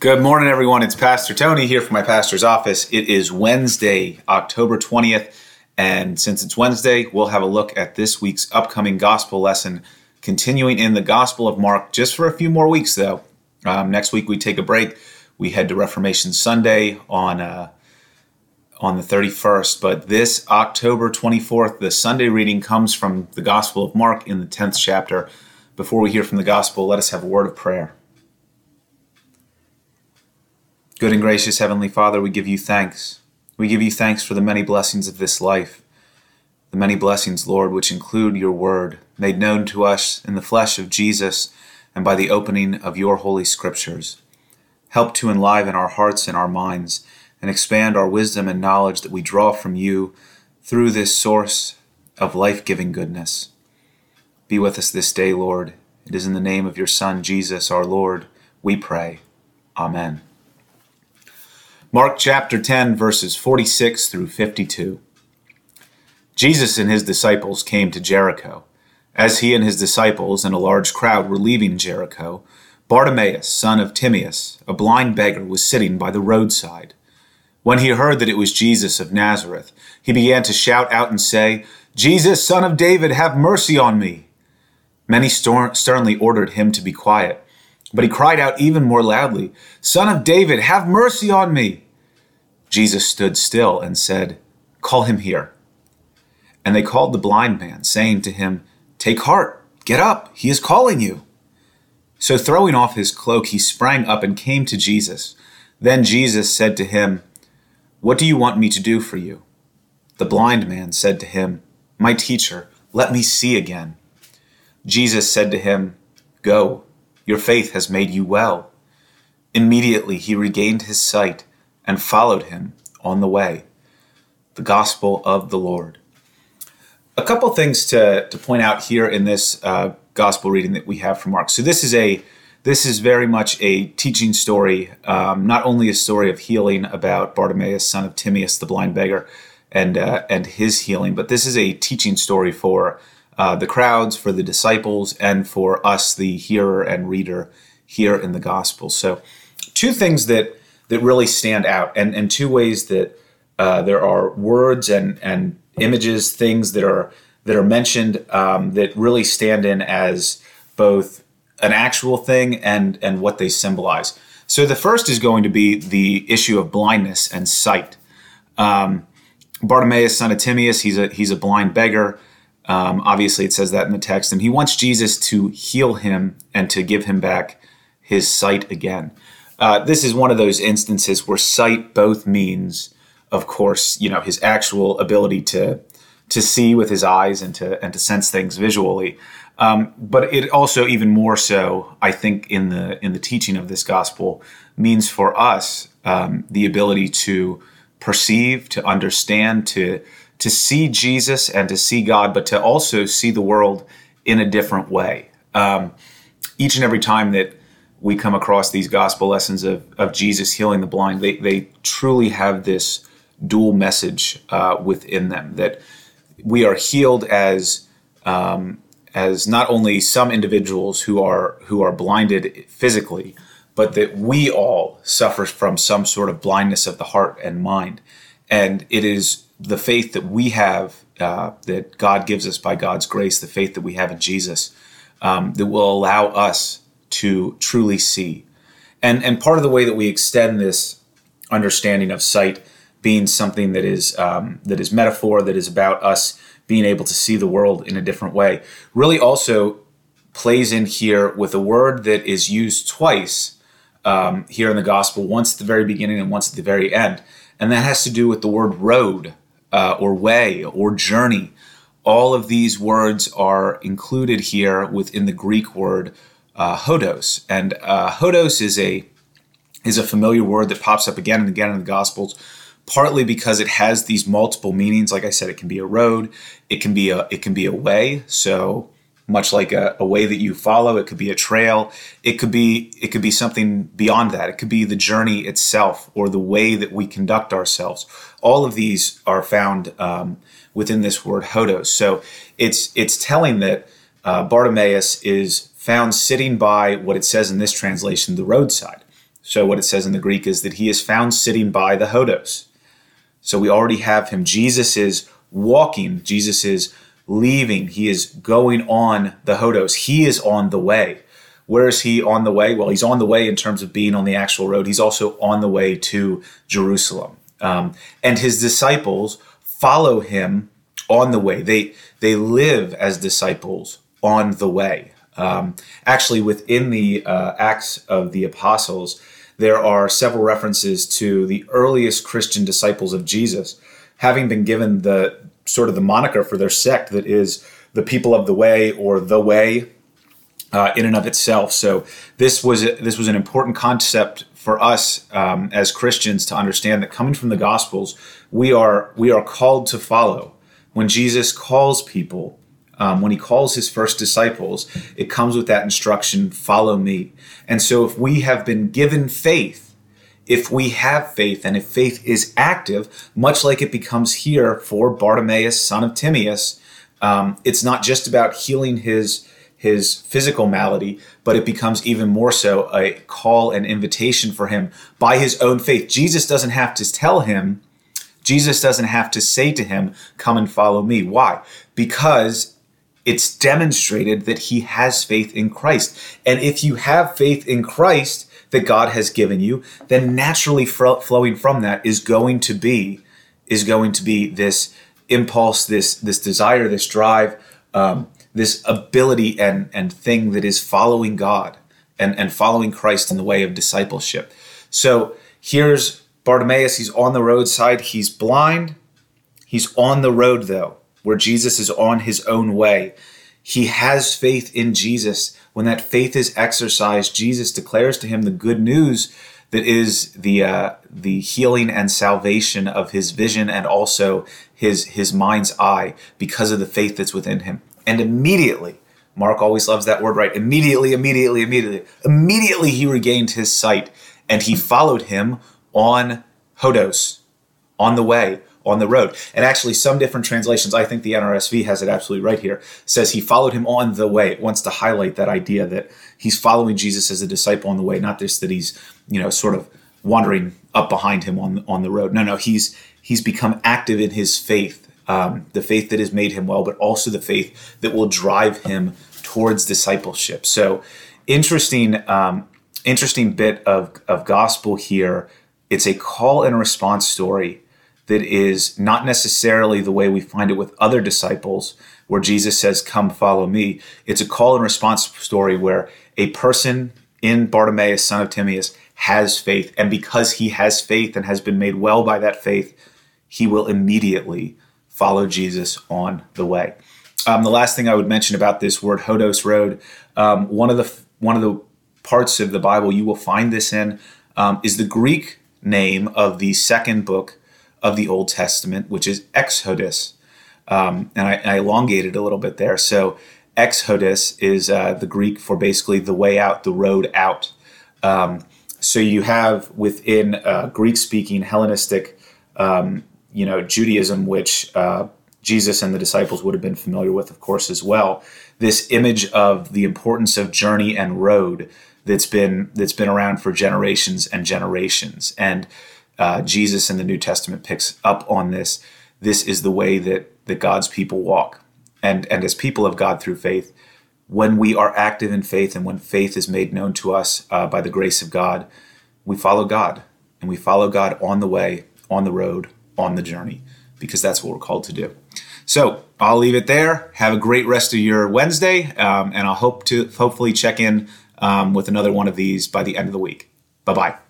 Good morning, everyone. It's Pastor Tony here from my pastor's office. It is Wednesday, October 20th. And since it's Wednesday, we'll have a look at this week's upcoming gospel lesson, continuing in the Gospel of Mark just for a few more weeks, though. Um, next week, we take a break. We head to Reformation Sunday on, uh, on the 31st. But this October 24th, the Sunday reading comes from the Gospel of Mark in the 10th chapter. Before we hear from the Gospel, let us have a word of prayer. Good and gracious Heavenly Father, we give you thanks. We give you thanks for the many blessings of this life, the many blessings, Lord, which include your word, made known to us in the flesh of Jesus and by the opening of your holy scriptures. Help to enliven our hearts and our minds and expand our wisdom and knowledge that we draw from you through this source of life giving goodness. Be with us this day, Lord. It is in the name of your Son, Jesus, our Lord, we pray. Amen. Mark chapter 10, verses 46 through 52. Jesus and his disciples came to Jericho. As he and his disciples and a large crowd were leaving Jericho, Bartimaeus, son of Timaeus, a blind beggar, was sitting by the roadside. When he heard that it was Jesus of Nazareth, he began to shout out and say, Jesus, son of David, have mercy on me. Many sternly ordered him to be quiet. But he cried out even more loudly, Son of David, have mercy on me. Jesus stood still and said, Call him here. And they called the blind man, saying to him, Take heart, get up, he is calling you. So throwing off his cloak, he sprang up and came to Jesus. Then Jesus said to him, What do you want me to do for you? The blind man said to him, My teacher, let me see again. Jesus said to him, Go your faith has made you well. Immediately he regained his sight and followed him on the way. The Gospel of the Lord. A couple things to, to point out here in this uh, Gospel reading that we have from Mark. So this is a this is very much a teaching story, um, not only a story of healing about Bartimaeus, son of Timaeus, the blind beggar, and uh, and his healing, but this is a teaching story for uh, the crowds, for the disciples, and for us, the hearer and reader here in the gospel. So, two things that that really stand out, and and two ways that uh, there are words and and images, things that are that are mentioned um, that really stand in as both an actual thing and and what they symbolize. So the first is going to be the issue of blindness and sight. Um, Bartimaeus, son of Timaeus, he's a he's a blind beggar. Um, obviously, it says that in the text, and he wants Jesus to heal him and to give him back his sight again. Uh, this is one of those instances where sight both means, of course, you know, his actual ability to to see with his eyes and to and to sense things visually, um, but it also even more so, I think, in the in the teaching of this gospel, means for us um, the ability to perceive, to understand, to to see Jesus and to see God, but to also see the world in a different way. Um, each and every time that we come across these gospel lessons of, of Jesus healing the blind, they, they truly have this dual message uh, within them that we are healed as um, as not only some individuals who are who are blinded physically, but that we all suffer from some sort of blindness of the heart and mind, and it is the faith that we have, uh, that God gives us by God's grace, the faith that we have in Jesus, um, that will allow us to truly see. And, and part of the way that we extend this understanding of sight being something that is um, that is metaphor, that is about us being able to see the world in a different way, really also plays in here with a word that is used twice um, here in the gospel, once at the very beginning and once at the very end. And that has to do with the word road uh, or way or journey. All of these words are included here within the Greek word uh, hodos, and uh, hodos is a is a familiar word that pops up again and again in the Gospels. Partly because it has these multiple meanings. Like I said, it can be a road, it can be a it can be a way. So much like a, a, way that you follow. It could be a trail. It could be it could be something beyond that. It could be the journey itself or the way that we conduct ourselves. All of these are found um, within this word hodos so it's it's telling that uh, bartimaeus is found sitting by what it says in this translation the roadside. So, what it says in the Greek is that he is found sitting by the Hodos. So, we already have him. Jesus is walking, Jesus is leaving, he is going on the Hodos. He is on the way. Where is he on the way? Well, he's on the way in terms of being on the actual road. He's also on the way to Jerusalem. Um, and his disciples follow him on the way. They they live as disciples on the way. Um, actually, within the uh, Acts of the Apostles, there are several references to the earliest Christian disciples of Jesus having been given the sort of the moniker for their sect that is the people of the way or the way uh, in and of itself. So this was this was an important concept for us um, as Christians to understand that coming from the Gospels, we are we are called to follow. When Jesus calls people, um, when he calls his first disciples, it comes with that instruction: "Follow me." And so, if we have been given faith, if we have faith, and if faith is active, much like it becomes here for Bartimaeus, son of Timaeus, um, it's not just about healing his his physical malady, but it becomes even more so a call and invitation for him by his own faith. Jesus doesn't have to tell him, Jesus doesn't have to say to him, Come and follow me. Why? Because it's demonstrated that he has faith in Christ. And if you have faith in Christ that God has given you, then naturally flowing from that is going to be is going to be this impulse, this this desire, this drive. Um, this ability and, and thing that is following God and, and following Christ in the way of discipleship. So here's Bartimaeus. He's on the roadside. He's blind. He's on the road, though, where Jesus is on his own way. He has faith in Jesus. When that faith is exercised, Jesus declares to him the good news that is the uh, the healing and salvation of his vision and also his his mind's eye because of the faith that's within him. And immediately, Mark always loves that word, right? Immediately, immediately, immediately, immediately he regained his sight and he followed him on Hodos, on the way, on the road. And actually, some different translations, I think the NRSV has it absolutely right here, says he followed him on the way. It wants to highlight that idea that he's following Jesus as a disciple on the way, not just that he's, you know, sort of wandering up behind him on on the road. No, no, he's he's become active in his faith um, the faith that has made him well, but also the faith that will drive him towards discipleship. So, interesting, um, interesting bit of, of gospel here. It's a call and response story that is not necessarily the way we find it with other disciples, where Jesus says, Come follow me. It's a call and response story where a person in Bartimaeus, son of Timaeus, has faith. And because he has faith and has been made well by that faith, he will immediately follow Jesus on the way. Um, the last thing I would mention about this word Hodos Road, um, one of the one of the parts of the Bible you will find this in um, is the Greek name of the second book of the Old Testament, which is Exodus, um, and I, I, elongated a little bit there. So Exodus is uh, the Greek for basically the way out, the road out. Um, so you have within uh, Greek-speaking Hellenistic um, you know Judaism, which uh, Jesus and the disciples would have been familiar with, of course, as well. This image of the importance of journey and road that's been that's been around for generations and generations, and uh, Jesus in the New Testament picks up on this. This is the way that that God's people walk, and and as people of God through faith, when we are active in faith and when faith is made known to us uh, by the grace of God, we follow God, and we follow God on the way, on the road, on the journey because that's what we're called to do. So I'll leave it there. Have a great rest of your Wednesday, um, and I'll hope to hopefully check in um, with another one of these by the end of the week. Bye bye.